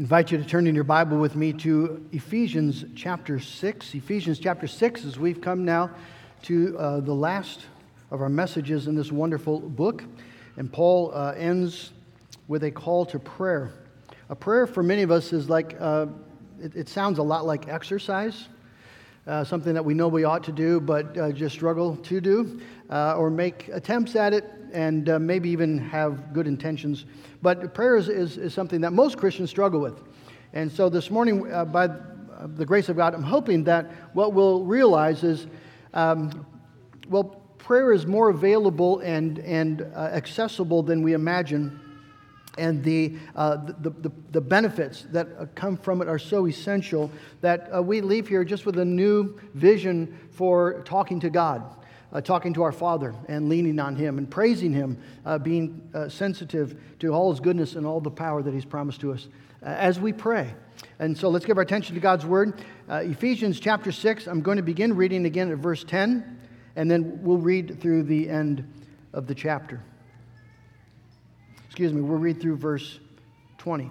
invite you to turn in your Bible with me to Ephesians chapter 6. Ephesians chapter 6, as we've come now to uh, the last of our messages in this wonderful book. And Paul uh, ends with a call to prayer. A prayer for many of us is like, uh, it, it, sounds a lot like exercise, uh, something that we know we ought to do, but uh, just struggle to do, uh, or make attempts at it and maybe even have good intentions but prayer is, is, is something that most Christians struggle with. And so this morning, uh, by the grace of God, I'm hoping that what we'll realize is, um, well, prayer is more available and, and uh, accessible than we imagine. And the, uh, the, the, the, benefits that uh, come from it are so essential that uh, we leave here just with a new vision for talking to God uh, talking to our Father and leaning on Him and praising Him, uh, being uh, sensitive to all His goodness and all the power that He's promised to us uh, as we pray. And so let's give our attention to God's Word. Uh, Ephesians chapter 6, I'm going to begin reading again at verse 10, and then we'll read through the end of the chapter. Excuse me, we'll read through verse 20.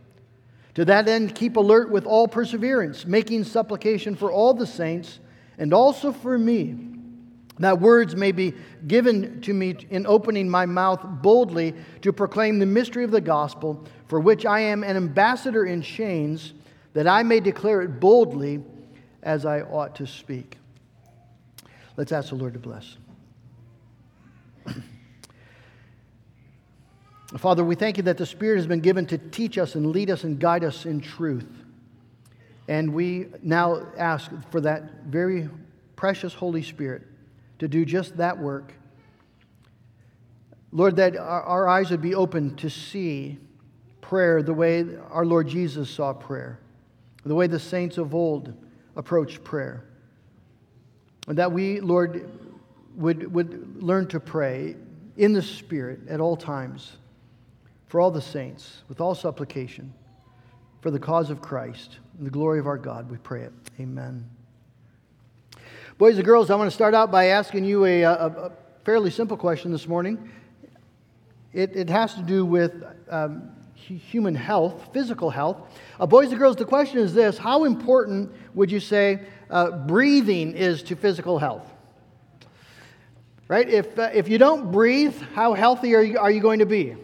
To that end, keep alert with all perseverance, making supplication for all the saints and also for me, that words may be given to me in opening my mouth boldly to proclaim the mystery of the gospel, for which I am an ambassador in chains, that I may declare it boldly as I ought to speak. Let's ask the Lord to bless. Father, we thank you that the Spirit has been given to teach us and lead us and guide us in truth. And we now ask for that very precious Holy Spirit to do just that work. Lord, that our, our eyes would be open to see prayer the way our Lord Jesus saw prayer, the way the saints of old approached prayer. And that we, Lord, would, would learn to pray in the Spirit at all times for all the saints, with all supplication, for the cause of Christ and the glory of our God, we pray it. Amen. Boys and girls, I want to start out by asking you a, a, a fairly simple question this morning. It, it has to do with um, human health, physical health. Uh, boys and girls, the question is this How important would you say uh, breathing is to physical health? Right? If, uh, if you don't breathe, how healthy are you, are you going to be?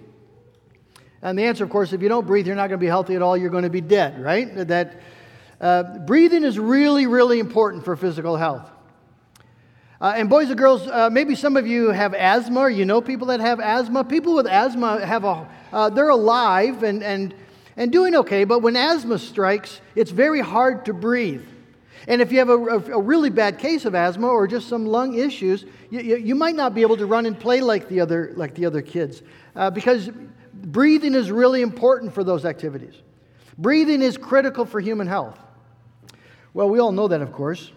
And the answer, of course, if you don't breathe, you're not going to be healthy at all. You're going to be dead, right? That uh, breathing is really, really important for physical health. Uh, and boys and girls, uh, maybe some of you have asthma, or you know people that have asthma. People with asthma have a, uh, they're alive and, and, and doing okay, but when asthma strikes, it's very hard to breathe. And if you have a, a, really bad case of asthma or just some lung issues, you, you, you, might not be able to run and play like the other, like the other kids uh, because breathing is really important for those activities. Breathing is critical for human health. Well, we all know that, of course.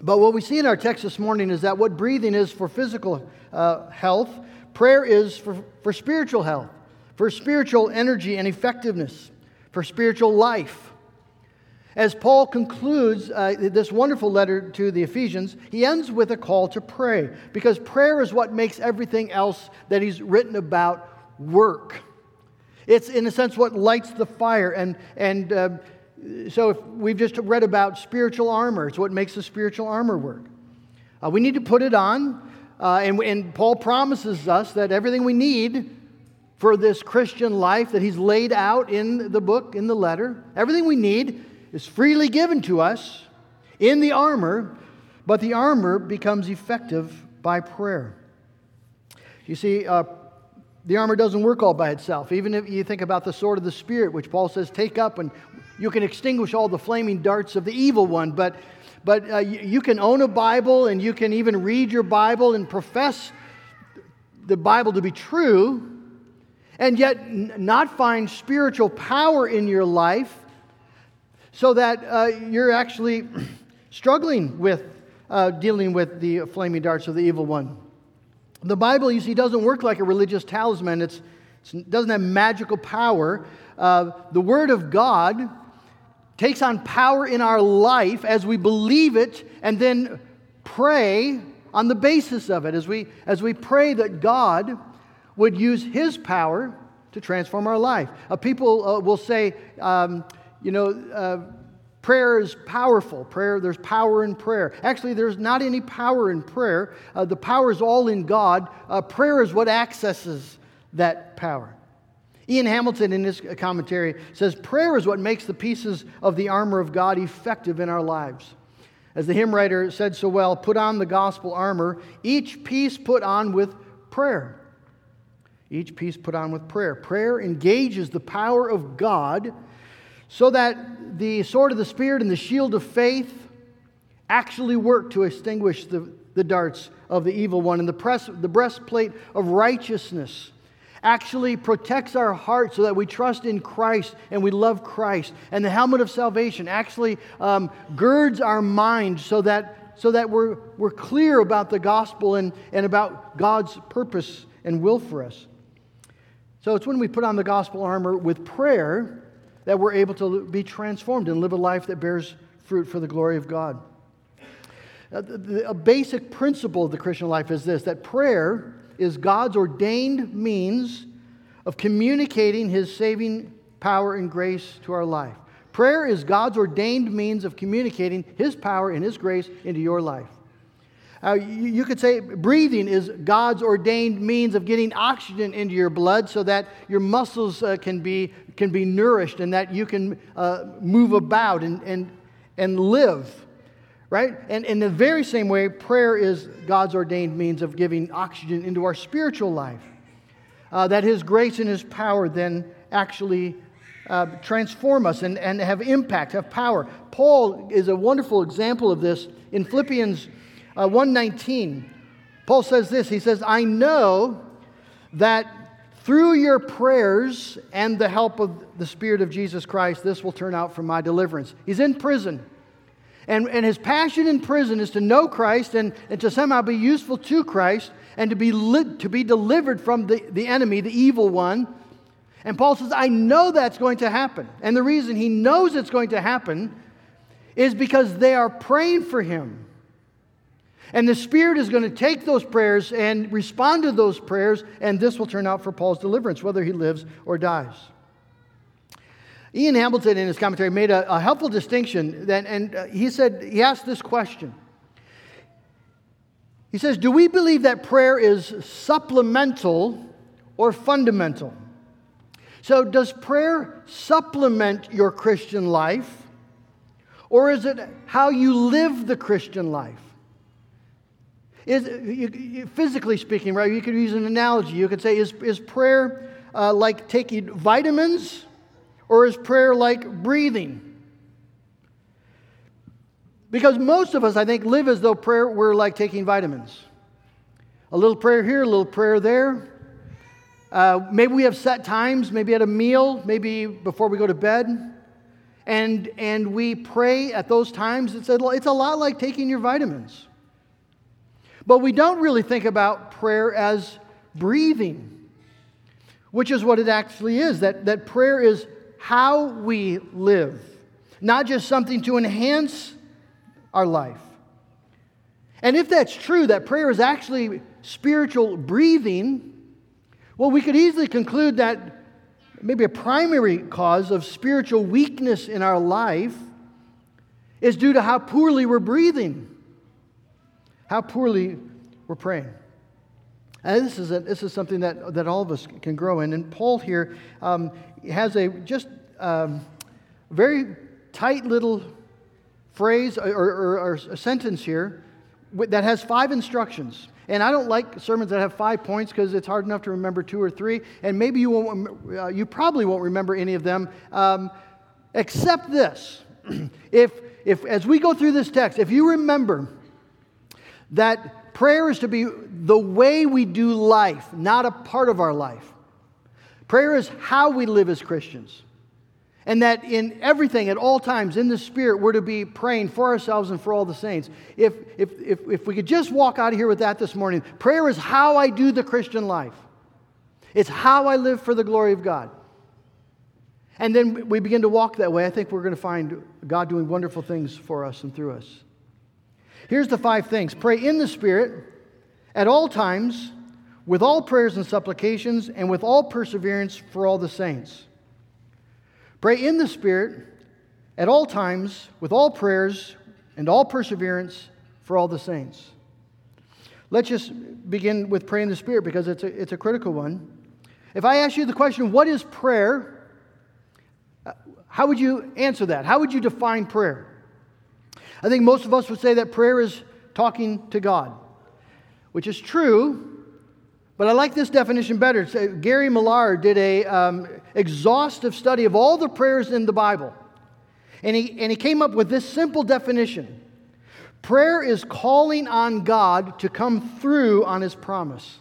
But what we see in our text this morning is that what breathing is for physical uh, health, prayer is for, for spiritual health, for spiritual energy and effectiveness, for spiritual life. As Paul concludes uh, this wonderful letter to the Ephesians, he ends with a call to pray because prayer is what makes everything else that he's written about work. It's, in a sense, what lights the fire. And, and uh, so, if we've just read about spiritual armor, it's what makes the spiritual armor work. Uh, we need to put it on. Uh, and, and Paul promises us that everything we need for this Christian life that He's laid out in the book, in the letter. Everything we need is freely given to us in the armor, but the armor becomes effective by prayer. You see, uh, the armor doesn't work all by itself. Even if you think about the sword of the Spirit, which Paul says, take up and you can extinguish all the flaming darts of the evil one. But, but uh, you, can own a Bible and you can even read your Bible and profess the Bible to be true, and yet n- not find spiritual power in your life so that uh, you're actually struggling with uh, dealing with the flaming darts of the evil one. The Bible, you see, doesn't work like a religious talisman. It's, it doesn't have magical power. Uh, the Word of God takes on power in our life as we believe it and then pray on the basis of it. As we, as we pray that God would use His power to transform our life. Uh, people uh, will say, um, you know, uh, prayer is powerful. Prayer, there's power in prayer. Actually, there's not any power in prayer. Uh, the power is all in God. Uh, prayer is what accesses that power. Ian Hamilton, in his commentary, says prayer is what makes the pieces of the armor of God effective in our lives. As the hymn writer said so well, put on the gospel armor, each piece put on with prayer. Each piece put on with prayer. Prayer engages the power of God so that the sword of the Spirit and the shield of faith actually work to extinguish the, the darts of the evil one. And the, press, the breastplate of righteousness actually protects our heart so that we trust in Christ and we love Christ. And the helmet of salvation actually um, girds our mind so that, so that we're, we're clear about the gospel and, and about God's purpose and will for us. So it's when we put on the gospel armor with prayer that we're able to be transformed and live a life that bears fruit for the glory of God. Uh, a basic principle of the Christian life is this that prayer is God's ordained means of communicating his saving power and grace to our life. Prayer is God's ordained means of communicating his power and his grace into your life. Uh, you, you, could say breathing is God's ordained means of getting oxygen into your blood so that your muscles uh, can, be, can be nourished and that you can uh, move about and, and, and live. Right? And in the very same way, prayer is God's ordained means of giving oxygen into our spiritual life. Uh, that His grace and His power then actually uh, transform us and, and have impact, have power. Paul is a wonderful example of this in Philippians uh, 119, Paul says this He says, I know that through your prayers and the help of the Spirit of Jesus Christ, this will turn out for my deliverance. He's in prison. And, and his passion in prison is to know Christ and, and to somehow be useful to Christ and to be, li- to be delivered from the, the enemy, the evil one. And Paul says, I know that's going to happen. And the reason he knows it's going to happen is because they are praying for him. And the Spirit is going to take those prayers and respond to those prayers, and this will turn out for Paul's deliverance, whether he lives or dies. Ian Hamilton, in his commentary, made a, a helpful distinction, that, and uh, he said, he asked this question. He says, Do we believe that prayer is supplemental or fundamental? So, does prayer supplement your Christian life, or is it how you live the Christian life? Is, you, physically speaking, right, you could use an analogy. You could say, is, is prayer uh, like taking vitamins or is prayer like breathing? Because most of us, I think, live as though prayer were like taking vitamins. A little prayer here, a little prayer there. Uh, maybe we have set times, maybe at a meal, maybe before we go to bed. And, and we pray at those times. It's a, it's a lot like taking your vitamins. But we don't really think about prayer as breathing, which is what it actually is that, that prayer is how we live, not just something to enhance our life. And if that's true, that prayer is actually spiritual breathing, well, we could easily conclude that maybe a primary cause of spiritual weakness in our life is due to how poorly we're breathing how poorly we're praying. And this is, a, this is something that, that all of us can grow in. And Paul here um, has a just um, very tight little phrase or, or, or a sentence here that has five instructions. And I don't like sermons that have five points because it's hard enough to remember two or three. And maybe you won't, uh, you probably won't remember any of them, um, except this. if, if, as we go through this text, if you remember that prayer is to be the way we do life, not a part of our life. Prayer is how we live as Christians. And that in everything, at all times, in the Spirit, we're to be praying for ourselves and for all the saints. If, if, if, if we could just walk out of here with that this morning, prayer is how I do the Christian life, it's how I live for the glory of God. And then we begin to walk that way. I think we're going to find God doing wonderful things for us and through us. Here's the five things pray in the Spirit at all times, with all prayers and supplications, and with all perseverance for all the saints. Pray in the Spirit at all times, with all prayers and all perseverance for all the saints. Let's just begin with praying in the Spirit because it's a, it's a critical one. If I ask you the question, what is prayer? Uh, how would you answer that? How would you define prayer? I think most of us would say that prayer is talking to God, which is true, but I like this definition better. Gary Millar did a um, exhaustive study of all the prayers in the Bible, and he, and he came up with this simple definition. Prayer is calling on God to come through on His promise.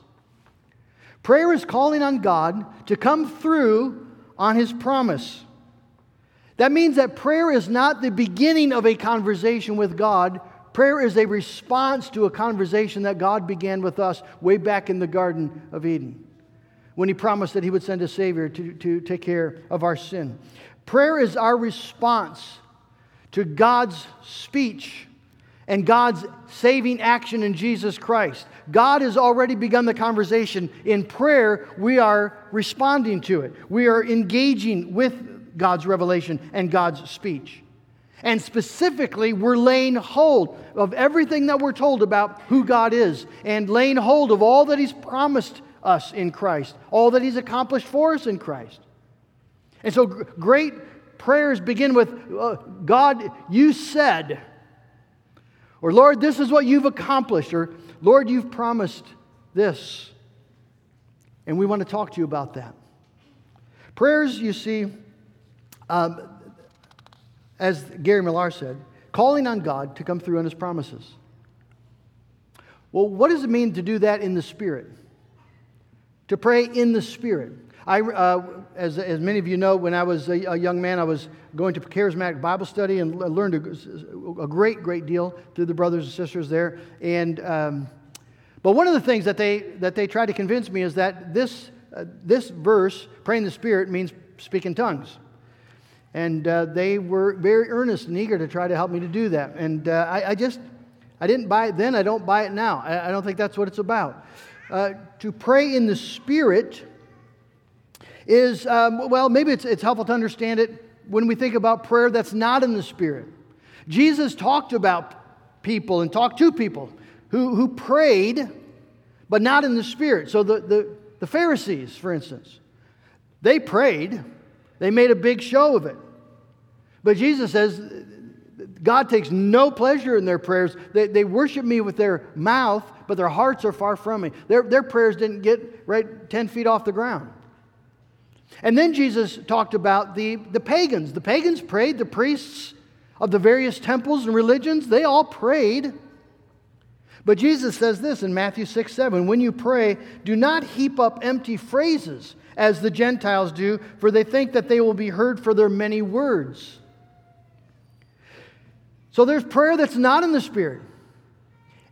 Prayer is calling on God to come through on His promise. That means that prayer is not the beginning of a conversation with God, Prayer is a response to a conversation that God began with us way back in the Garden of Eden when He promised that He would send a Savior to, to take care of our sin. Prayer is our response to God's speech and God's saving action in Jesus Christ. God has already begun the conversation. In prayer, we are responding to it, we are engaging with God's revelation and God's speech. And specifically, we're laying hold of everything that we're told about who God is and laying hold of all that He's promised us in Christ, all that He's accomplished for us in Christ. And so, great prayers begin with uh, God, you said, or Lord, this is what you've accomplished, or Lord, you've promised this. And we want to talk to you about that. Prayers, you see, um, as Gary Millar said, calling on God to come through on his promises. Well, what does it mean to do that in the Spirit? To pray in the Spirit. I, uh, as, as many of you know, when I was a, a, young man, I was going to charismatic Bible study and learned a, a great, great deal through the brothers and sisters there. And, um, but one of the things that they, that they tried to convince me is that this, uh, this verse, praying in the Spirit, means speak in tongues. And uh, they were very earnest and eager to try to help me to do that. And uh, I, I, just, I didn't buy it then, I don't buy it now. I, I don't think that's what it's about. Uh, to pray in the Spirit is, um, well, maybe it's, it's helpful to understand it when we think about prayer that's not in the Spirit. Jesus talked about people and talked to people who, who prayed, but not in the Spirit. So the, the, the Pharisees, for instance, they prayed they made a big show of it. But Jesus says, God takes no pleasure in their prayers. They, they worship me with their mouth, but their hearts are far from me. Their, their prayers didn't get right 10 feet off the ground. And then Jesus talked about the, the pagans. The pagans prayed, the priests of the various temples and religions, they all prayed. But Jesus says this in Matthew 6 7 When you pray, do not heap up empty phrases as the Gentiles do, for they think that they will be heard for their many words. So there's prayer that's not in the Spirit.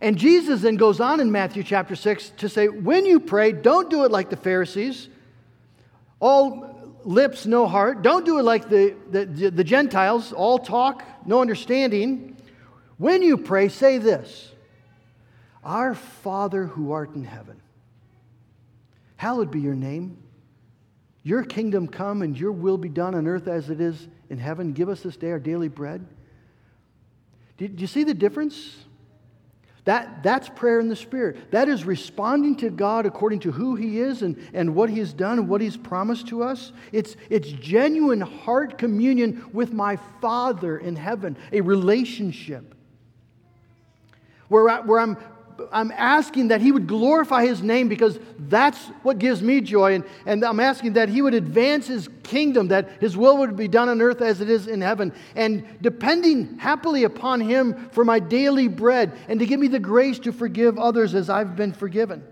And Jesus then goes on in Matthew chapter 6 to say, when you pray, don't do it like the Pharisees, all lips, no heart. Don't do it like the, the, the Gentiles, all talk, no understanding. When you pray, say this Our Father who art in heaven, hallowed be your name. Your kingdom come and your will be done on earth as it is in heaven. Give us this day our daily bread. Did you see the difference? That, that's prayer in the Spirit. That is responding to God according to who He is and, and what He has done and what He's promised to us. It's, it's genuine heart communion with my Father in heaven, a relationship where, I, where I'm I'm asking that He would glorify His name because that's what gives me joy. And, and I'm asking that He would advance His kingdom, that His will would be done on earth as it is in heaven. And depending happily upon Him for my daily bread and to give me the grace to forgive others as I've been forgiven.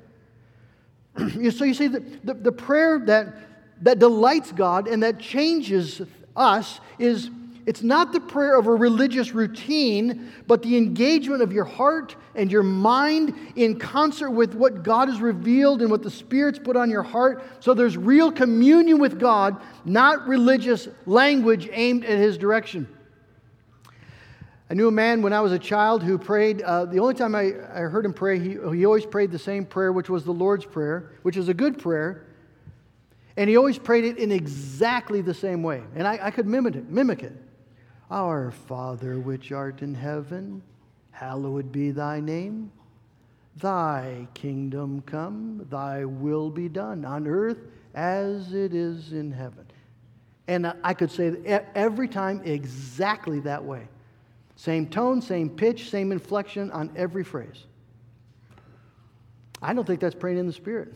so you see, the, the, the prayer that, that delights God and that changes us is it's not the prayer of a religious routine, but the engagement of your heart and your mind in concert with what God has revealed and what the Spirit's put on your heart. So there's real communion with God, not religious language aimed at His direction. I knew a man when I was a child who prayed. Uh, the only time I, I heard him pray, he, he always prayed the same prayer, which was the Lord's Prayer, which is a good prayer. And he always prayed it in exactly the same way. And I, I could mimic it, mimic it. Our Father which art in heaven, hallowed be thy name. Thy kingdom come, thy will be done on earth as it is in heaven. And I could say every time exactly that way. Same tone, same pitch, same inflection on every phrase. I don't think that's praying in the Spirit.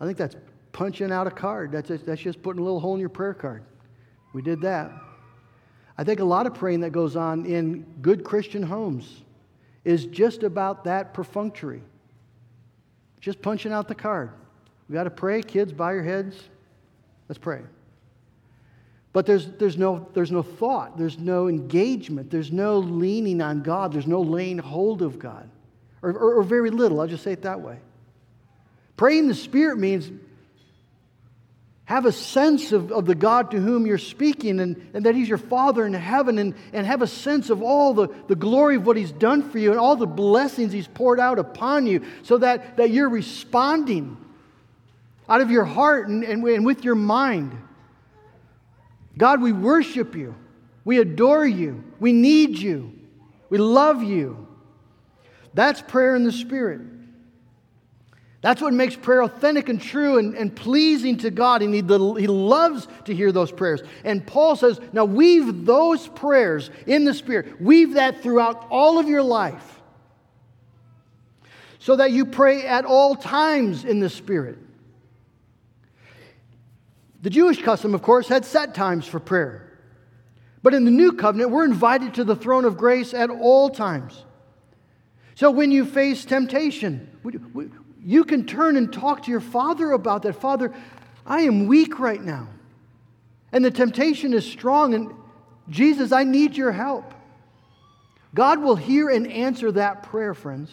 I think that's punching out a card. That's, that's just putting a little hole in your prayer card. We did that. I think a lot of praying that goes on in good Christian homes is just about that perfunctory. Just punching out the card. We got to pray, kids, bow your heads. Let's pray. But there's, there's, no, there's no thought, there's no engagement, there's no leaning on God, there's no laying hold of God, or, or, or very little. I'll just say it that way. Praying the Spirit means have a sense of, of the God to whom you're speaking and, and that He's your Father in heaven and, and have a sense of all the, the glory of what He's done for you and all the blessings He's poured out upon you so that, that you're responding out of your heart and, and, and with your mind. God, we worship you. We adore you. We need you. We love you. That's prayer in the Spirit. That's what makes prayer authentic and true and, and pleasing to God. And he, the, he loves to hear those prayers. And Paul says, now weave those prayers in the Spirit, weave that throughout all of your life so that you pray at all times in the Spirit. The Jewish custom, of course, had set times for prayer. But in the new covenant, we're invited to the throne of grace at all times. So when you face temptation, you can turn and talk to your father about that. Father, I am weak right now. And the temptation is strong. And Jesus, I need your help. God will hear and answer that prayer, friends.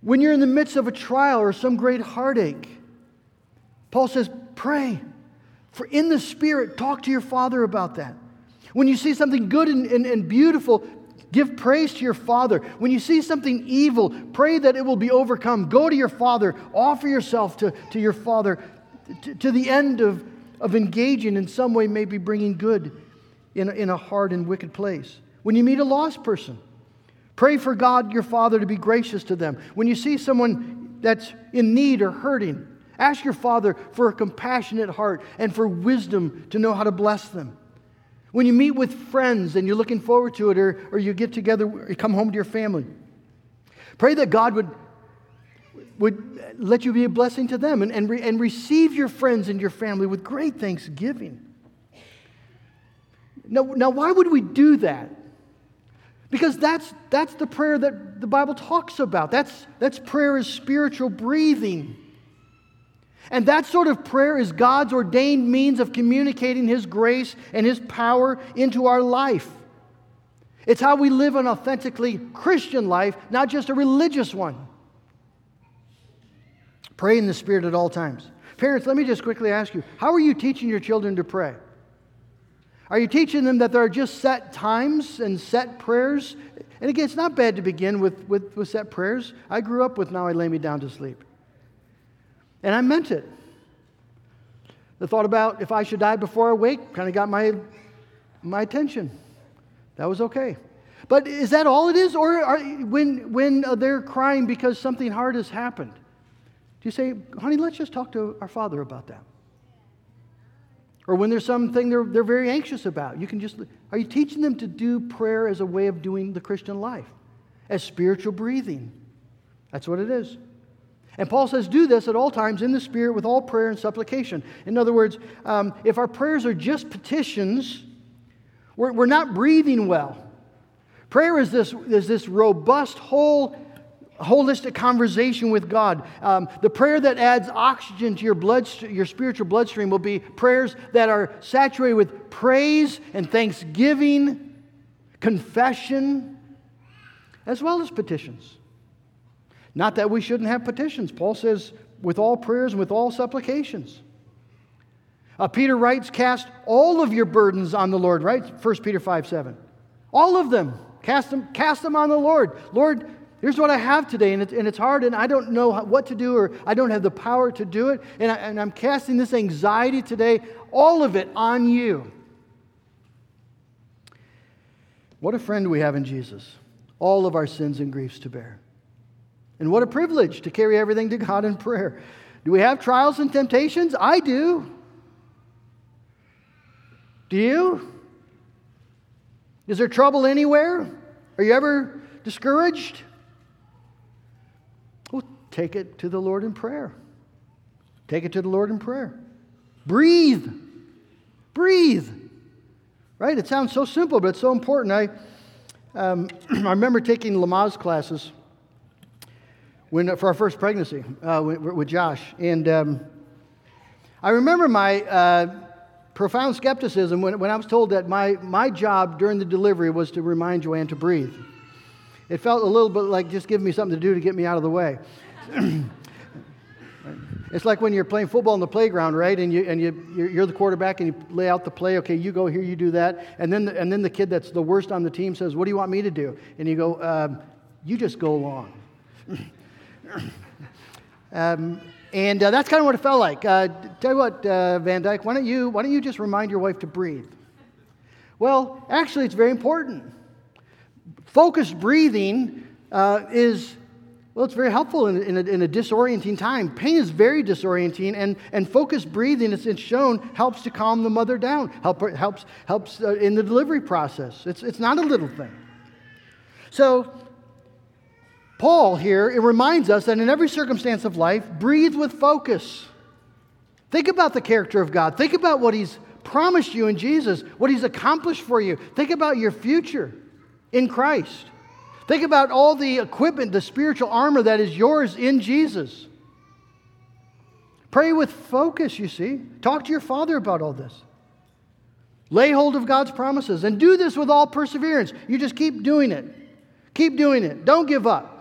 When you're in the midst of a trial or some great heartache, Paul says, pray. For in the Spirit, talk to your Father about that. When you see something good and, and, and beautiful, Give praise to your Father. When you see something evil, pray that it will be overcome. Go to your Father. Offer yourself to, to your Father to, to the end of, of engaging in some way, maybe bringing good in in a hard and wicked place. When you meet a lost person, pray for God, your Father, to be gracious to them. When you see someone that's in need or hurting, ask your Father for a compassionate heart and for wisdom to know how to bless them. When you meet with friends and you're looking forward to it, or, or you get together, or you come home to your family, pray that God would, would let you be a blessing to them and, and, re, and receive your friends and your family with great thanksgiving. Now, now, why would we do that? Because that's, that's the prayer that the Bible talks about. That's, that's prayer is spiritual breathing. And that sort of prayer is God's ordained means of communicating His grace and His power into our life. It's how we live an authentically Christian life, not just a religious one. Pray in the Spirit at all times. Parents, let me just quickly ask you how are you teaching your children to pray? Are you teaching them that there are just set times and set prayers? And again, it's not bad to begin with, with, with set prayers. I grew up with Now I Lay Me Down to Sleep. And I meant it. The thought about if I should die before I wake kind of got my, my attention. That was okay. But is that all it is? Or are, when, when they're crying because something hard has happened, do you say, honey, let's just talk to our Father about that? Or when there's something they're, they're very anxious about, you can just, are you teaching them to do prayer as a way of doing the Christian life? As spiritual breathing. That's what it is. And Paul says, do this at all times in the Spirit with all prayer and supplication. In other words, um, if our prayers are just petitions, we're, we're not breathing well. Prayer is this, is this robust, whole, holistic conversation with God. Um, the prayer that adds oxygen to your, blood, your spiritual bloodstream will be prayers that are saturated with praise and thanksgiving, confession, as well as petitions. Not that we shouldn't have petitions. Paul says, with all prayers and with all supplications. Uh, Peter writes, Cast all of your burdens on the Lord, right? 1 Peter 5 7. All of them. Cast them, cast them on the Lord. Lord, here's what I have today, and, and it's hard, and I don't know what to do, or I don't have the power to do it, and, I, and I'm casting this anxiety today, all of it on you. What a friend we have in Jesus. All of our sins and griefs to bear. And what a privilege to carry everything to God in prayer. Do we have trials and temptations? I do. Do you? Is there trouble anywhere? Are you ever discouraged? Well, take it to the Lord in prayer. Take it to the Lord in prayer. Breathe. Breathe. Right? It sounds so simple, but it's so important. I, um, I remember taking Lamaze classes when, for our first pregnancy uh, with, with, Josh. And um, I remember my uh, profound skepticism when, when I was told that my, my job during the delivery was to remind Joanne to breathe. It felt a little bit like just give me something to do to get me out of the way. it's like when you're playing football in the playground, right? And, you, and you, you're, you're, the quarterback and you lay out the play. Okay, you go here, you do that. And then the, and then the kid that's the worst on the team says, What do you want me to do? And you go, um, You just go along. Um, and uh, that's kind of what it felt like. Uh, tell you what, uh, Van Dyke, why don't, you, why don't you just remind your wife to breathe? Well, actually, it's very important. Focused breathing uh, is, well, it's very helpful in, in, a, in, a, disorienting time. Pain is very disorienting, and, and focused breathing, it's, it's shown, helps to calm the mother down, help, helps, helps uh, in the delivery process. It's, it's not a little thing. So, Paul here, it reminds us that in every circumstance of life, breathe with focus. Think about the character of God. Think about what He's promised you in Jesus, what He's accomplished for you. Think about your future in Christ. Think about all the equipment, the spiritual armor that is yours in Jesus. Pray with focus, you see. Talk to your Father about all this. Lay hold of God's promises and do this with all perseverance. You just keep doing it. Keep doing it. Don't give up.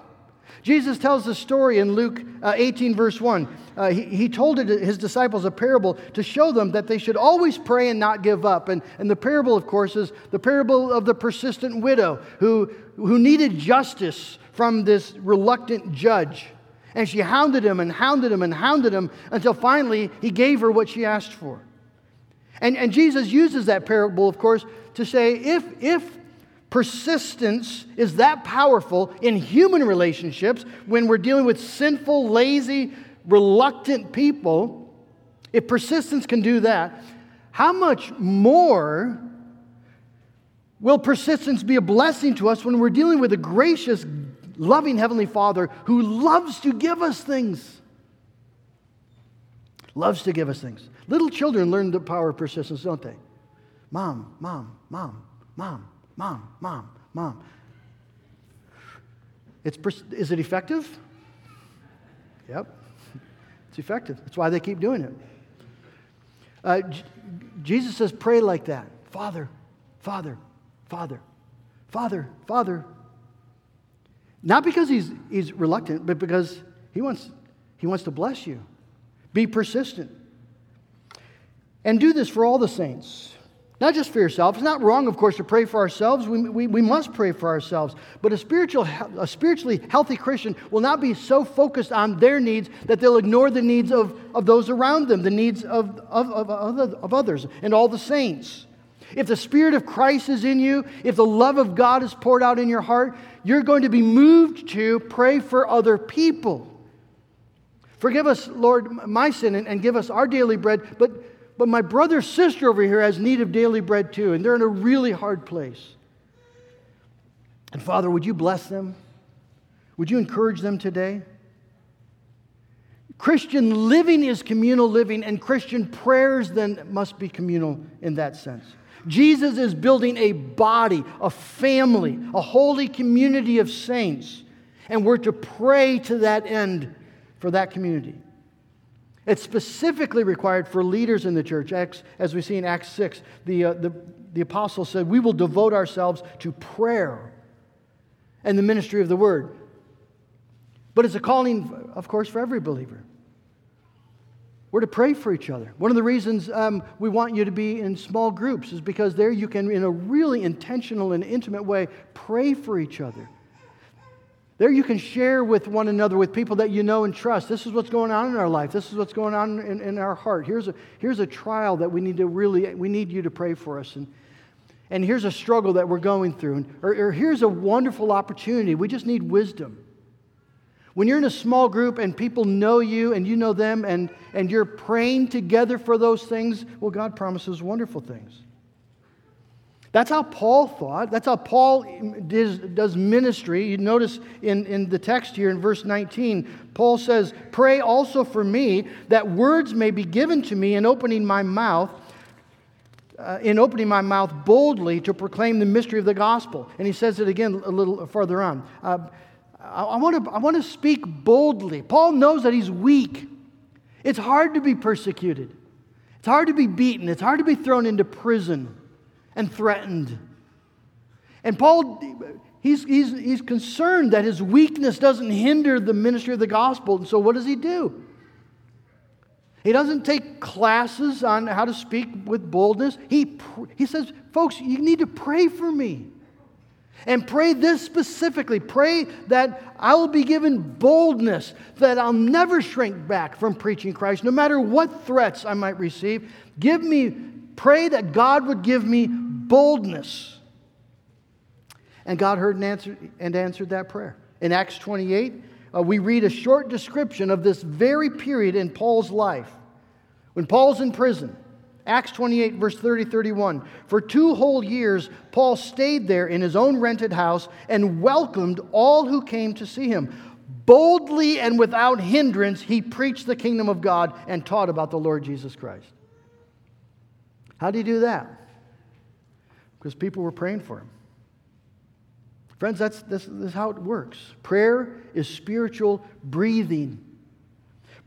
Jesus tells the story in Luke uh, 18, verse 1. Uh, he, he told it, his disciples a parable to show them that they should always pray and not give up. And, and the parable, of course, is the parable of the persistent widow who, who needed justice from this reluctant judge. And she hounded him and hounded him and hounded him until finally he gave her what she asked for. And, and Jesus uses that parable, of course, to say if, if persistence is that powerful in human relationships when we're dealing with sinful, lazy, reluctant people. If persistence can do that, how much more will persistence be a blessing to us when we're dealing with a gracious, loving Heavenly Father who loves to give us things? Loves to give us things. Little children learn the power of persistence, don't they? Mom, mom, mom, mom, Mom, mom, mom. It's, is it effective? Yep, it's effective. That's why they keep doing it. Uh, J- Jesus says, pray like that Father, Father, Father, Father, Father. Not because he's, he's reluctant, but because he wants, he wants to bless you. Be persistent. And do this for all the saints. Not just for yourself. It's not wrong, of course, to pray for ourselves. We, we, we must pray for ourselves. But a, spiritual, a spiritually healthy Christian will not be so focused on their needs that they'll ignore the needs of, of those around them, the needs of, of, of, of others, and all the saints. If the Spirit of Christ is in you, if the love of God is poured out in your heart, you're going to be moved to pray for other people. Forgive us, Lord, my sin and, and give us our daily bread. But, but my brother, sister over here has need of daily bread too, and they're in a really hard place. And Father, would you bless them? Would you encourage them today? Christian living is communal living, and Christian prayers then must be communal in that sense. Jesus is building a body, a family, a holy community of saints, and we're to pray to that end for that community. It's specifically required for leaders in the church. As we see in Acts 6, the, uh, the, the apostle said, We will devote ourselves to prayer and the ministry of the word. But it's a calling, of course, for every believer. We're to pray for each other. One of the reasons um, we want you to be in small groups is because there you can, in a really intentional and intimate way, pray for each other. There you can share with one another, with people that you know and trust. This is what's going on in our life. This is what's going on in, in our heart. Here's a, here's a trial that we need to really, we need you to pray for us. And, and here's a struggle that we're going through. And, or, or here's a wonderful opportunity. We just need wisdom. When you're in a small group and people know you and you know them and, and you're praying together for those things, well, God promises wonderful things. That's how Paul thought. That's how Paul does, does ministry. You notice in, in the text here in verse 19, Paul says, Pray also for me that words may be given to me in opening my mouth uh, in opening my mouth boldly to proclaim the mystery of the gospel. And he says it again a little further on. Uh, I, want to I want to speak boldly. Paul knows that he's weak. It's hard to be persecuted. It's hard to be beaten. It's hard to be thrown into prison and threatened. And Paul, he's, he's, he's concerned that his weakness doesn't hinder the ministry of the gospel. And so what does he do? He doesn't take classes on how to speak with boldness. He, he says, folks, you need to pray for me. And pray this specifically. Pray that I will be given boldness, that I'll never shrink back from preaching Christ, no matter what threats I might receive. Give me, pray that God would give me boldness. And God heard and answered, and answered that prayer. In Acts 28, uh, we read a short description of this very period in Paul's life. When Paul's in prison, Acts 28, verse 30 31. For two whole years, Paul stayed there in his own rented house and welcomed all who came to see him. Boldly and without hindrance, he preached the kingdom of God and taught about the Lord Jesus Christ. How did he do that? Because people were praying for him. Friends, that's, this, is how it works. Prayer is spiritual breathing.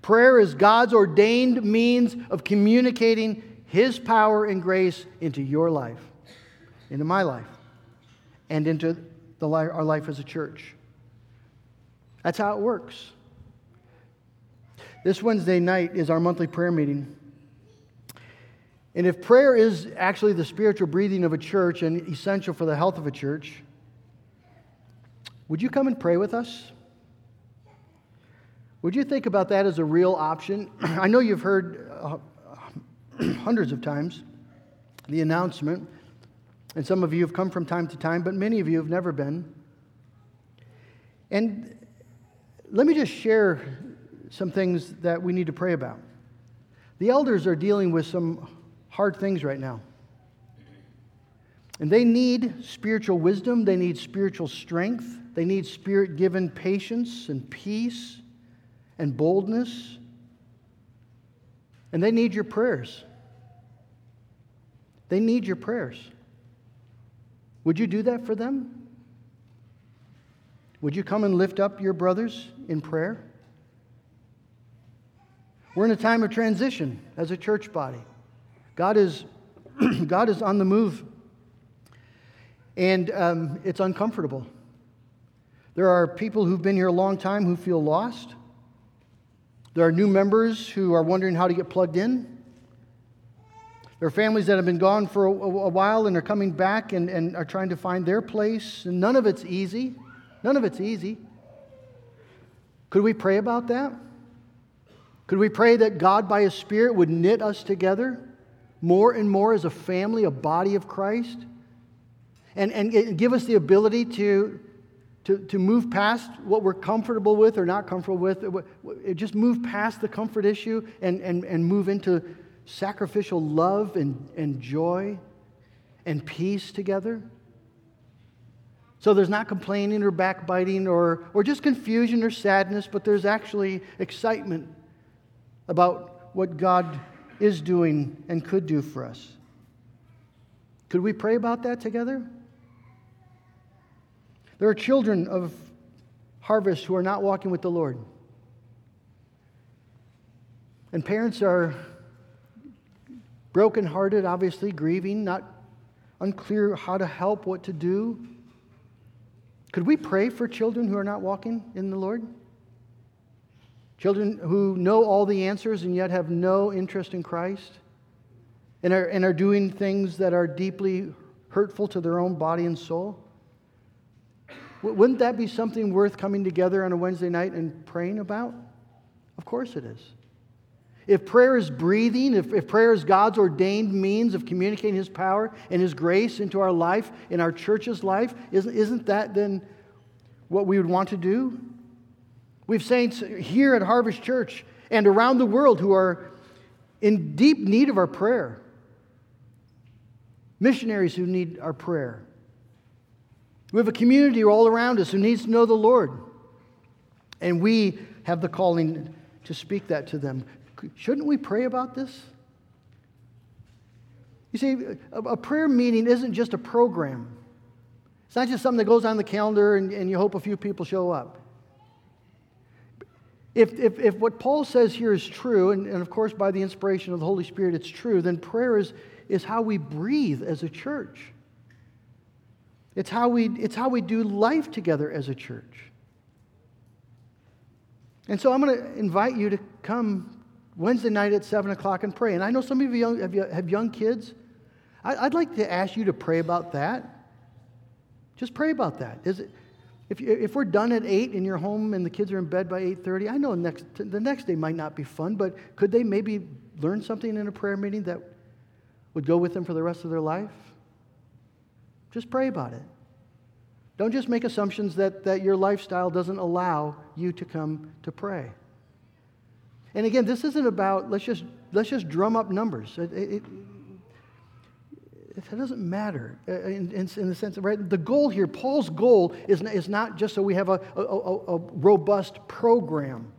Prayer is God's ordained means of communicating His power and grace into your life, into my life, and into the, our life as a church. That's how it works. This Wednesday night is our monthly prayer meeting. And if prayer is actually the spiritual breathing of a church and essential for the health of a church, would you come and pray with us? Would you think about that as a real option? I know you've heard uh, hundreds of times the announcement, and some of you have come from time to time, but many of you have never been. And let me just share some things that we need to pray about. The elders are dealing with some hard things right now. And they need spiritual wisdom, they need spiritual strength, they need spirit given patience and peace and boldness. And they need your prayers. They need your prayers. Would you do that for them? Would you come and lift up your brothers in prayer? We're in a time of transition as a church body. God is, God is on the move, and um, it's uncomfortable. There are people who've been here a long time who feel lost. There are new members who are wondering how to get plugged in. There are families that have been gone for a, a while and are coming back and, and are trying to find their place. And none of it's easy. None of it's easy. Could we pray about that? Could we pray that God, by His Spirit, would knit us together more and more as a family, a body of Christ, and, and give us the ability to, to, to move past what we're comfortable with or not comfortable with. Just move past the comfort issue and, and, and move into sacrificial love and, and joy and peace together. So there's not complaining or backbiting or, or just confusion or sadness, but there's actually excitement about what God is doing and could do for us. Could we pray about that together? There are children of harvest who are not walking with the Lord. And parents are brokenhearted, obviously, grieving, not unclear how to help, what to do. Could we pray for children who are not walking in the Lord? Children who know all the answers and yet have no interest in Christ and are, and are doing things that are deeply hurtful to their own body and soul? Wouldn't that be something worth coming together on a Wednesday night and praying about? Of course it is. If prayer is breathing, if, if prayer is God's ordained means of communicating His power and His grace into our life, in our church's life, isn't, isn't that then what we would want to do? We have saints here at Harvest Church and around the world who are in deep need of our prayer. Missionaries who need our prayer. We have a community all around us who needs to know the Lord. And we have the calling to speak that to them. Shouldn't we pray about this? You see, a, prayer meeting isn't just a program. It's not just something that goes on the calendar and, and you hope a few people show up. If, if, if what Paul says here is true, and, and of course by the inspiration of the Holy Spirit it's true, then prayer is, is how we breathe as a church. It's how, we, it's how we do life together as a church. And so I'm going to invite you to come Wednesday night at 7 o'clock and pray. And I know some of you young, have, have young kids. I, would like to ask you to pray about that. Just pray about that. Is it, if, if we're done at 8 and you're home and the kids are in bed by 8.30, I know next, the next day might not be fun, but could they maybe learn something in a prayer meeting that would go with them for the rest of their life? Just pray about it. Don't just make assumptions that, that your lifestyle doesn't allow you to come to pray. And again, this isn't about let's just let's just drum up numbers. It, it, it doesn't matter uh, in, in, in, the sense of, right? The goal here, Paul's goal, is, is not just so we have a, a, a, a robust program.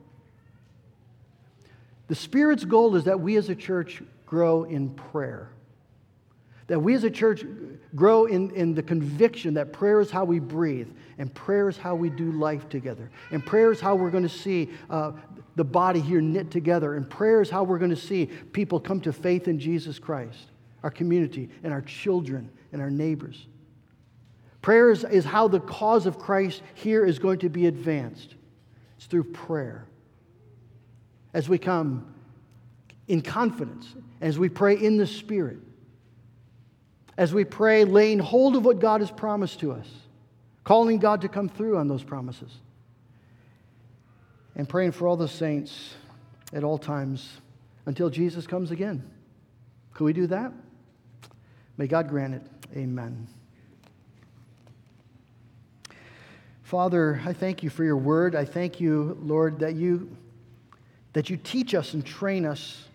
The Spirit's goal is that we as a church grow in prayer. That we as a church grow in, in the conviction that prayer is how we breathe, and prayer is how we do life together, and prayer is how we're going to see uh, the body here knit together. And prayer is how we're going to see people come to faith in Jesus Christ, our community, and our children, and our neighbors. Prayer is, is how the cause of Christ here is going to be advanced. It's through prayer. As we come in confidence, as we pray in the Spirit, as we pray laying hold of what God has promised to us, calling God to come through on those promises and praying for all the saints at all times until Jesus comes again. Could we do that? May God grant it. Amen. Father, I thank you for your word. I thank you, Lord, that you that you teach us and train us.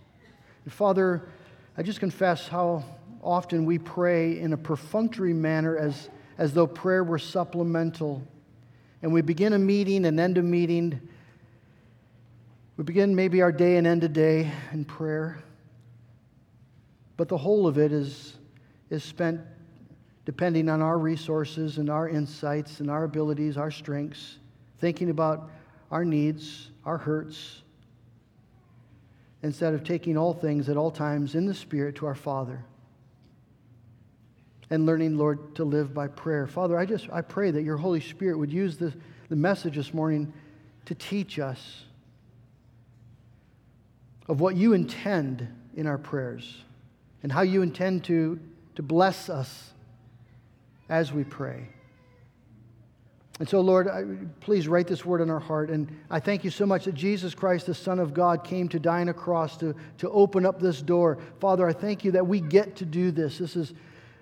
And Father, I just confess how often we pray in a perfunctory manner as, as though prayer were supplemental. And we begin a meeting and end a meeting we begin maybe our day and end a day in prayer, but the whole of it is, is spent depending on our resources and our insights and our abilities, our strengths, thinking about our needs, our hurts, instead of taking all things at all times in the Spirit to our Father and learning, Lord, to live by prayer. Father, I just I pray that your Holy Spirit would use the, the message this morning to teach us of what you intend in our prayers and how you intend to, to bless us as we pray. And so, Lord, I, please write this word in our heart. And I thank you so much that Jesus Christ, the Son of God, came to die on a cross to, to open up this door. Father, I thank you that we get to do this. This is,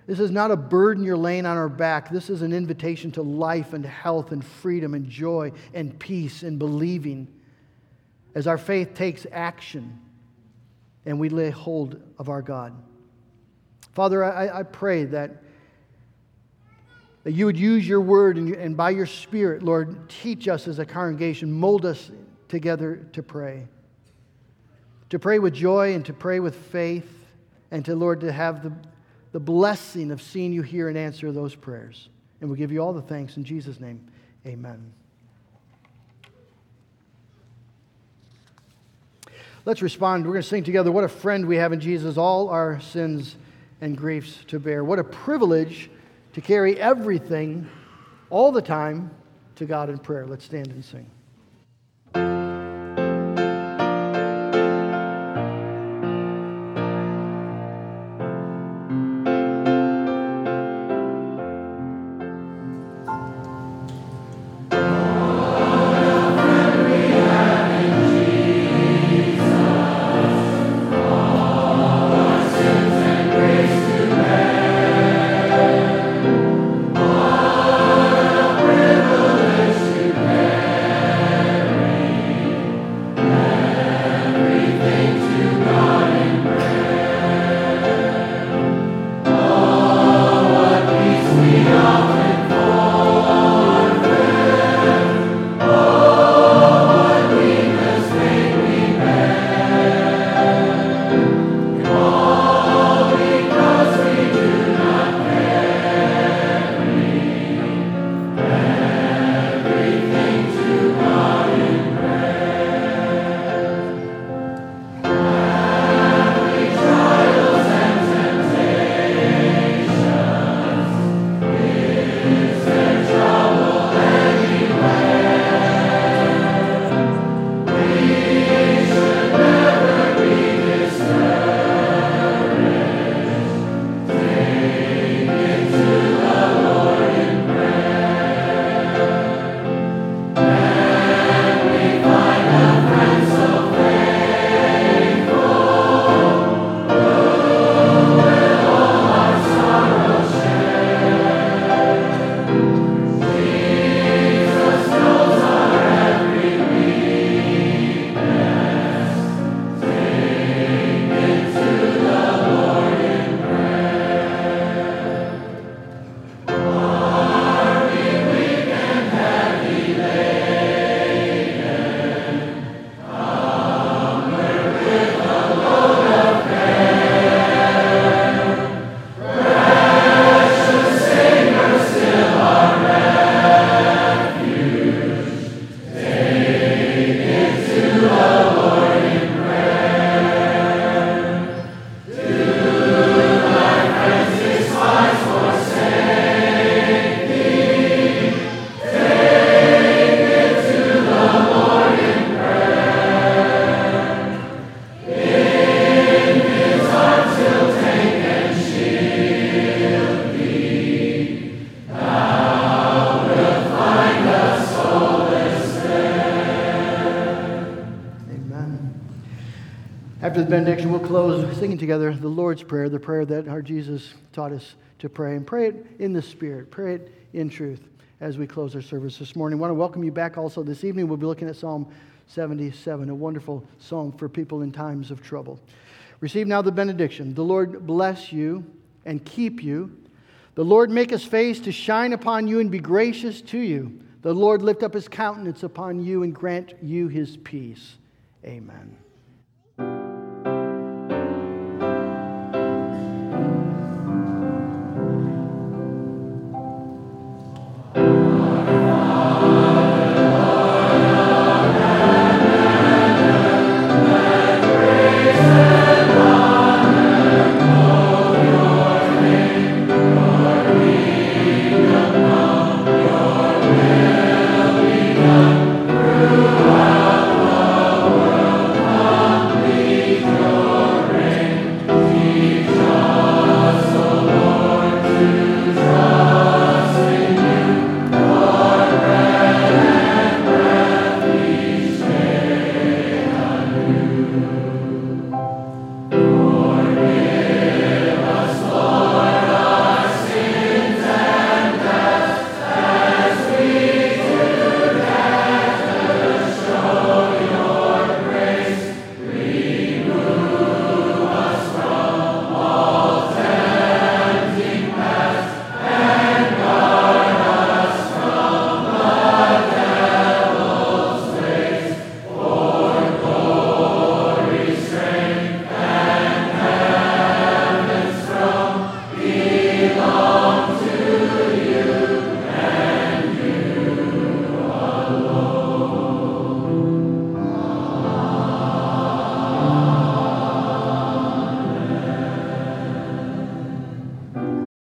this is not a burden you're laying on our back. This is an invitation to life and health and freedom and joy and peace and believing as our faith takes action and we lay hold of our God. Father, I, I pray that that you would use your word and, and by your spirit, Lord, teach us as a congregation, mold us together to pray. To pray with joy and to pray with faith, and to, Lord, to have the, the blessing of seeing you hear and answer those prayers. And we give you all the thanks in Jesus' name. Amen. Let's respond. We're going to sing together, What a friend we have in Jesus, all our sins and griefs to bear. What a privilege to carry everything all the time to God in prayer. Let's stand and sing. Benediction, we'll close singing together the Lord's Prayer, the prayer that our Jesus taught us to pray. And pray it in the Spirit, pray it in truth as we close our service this morning. I want to welcome you back also this evening. We'll be looking at Psalm 77, a wonderful psalm for people in times of trouble. Receive now the benediction. The Lord bless you and keep you. The Lord make his face to shine upon you and be gracious to you. The Lord lift up his countenance upon you and grant you his peace. Amen.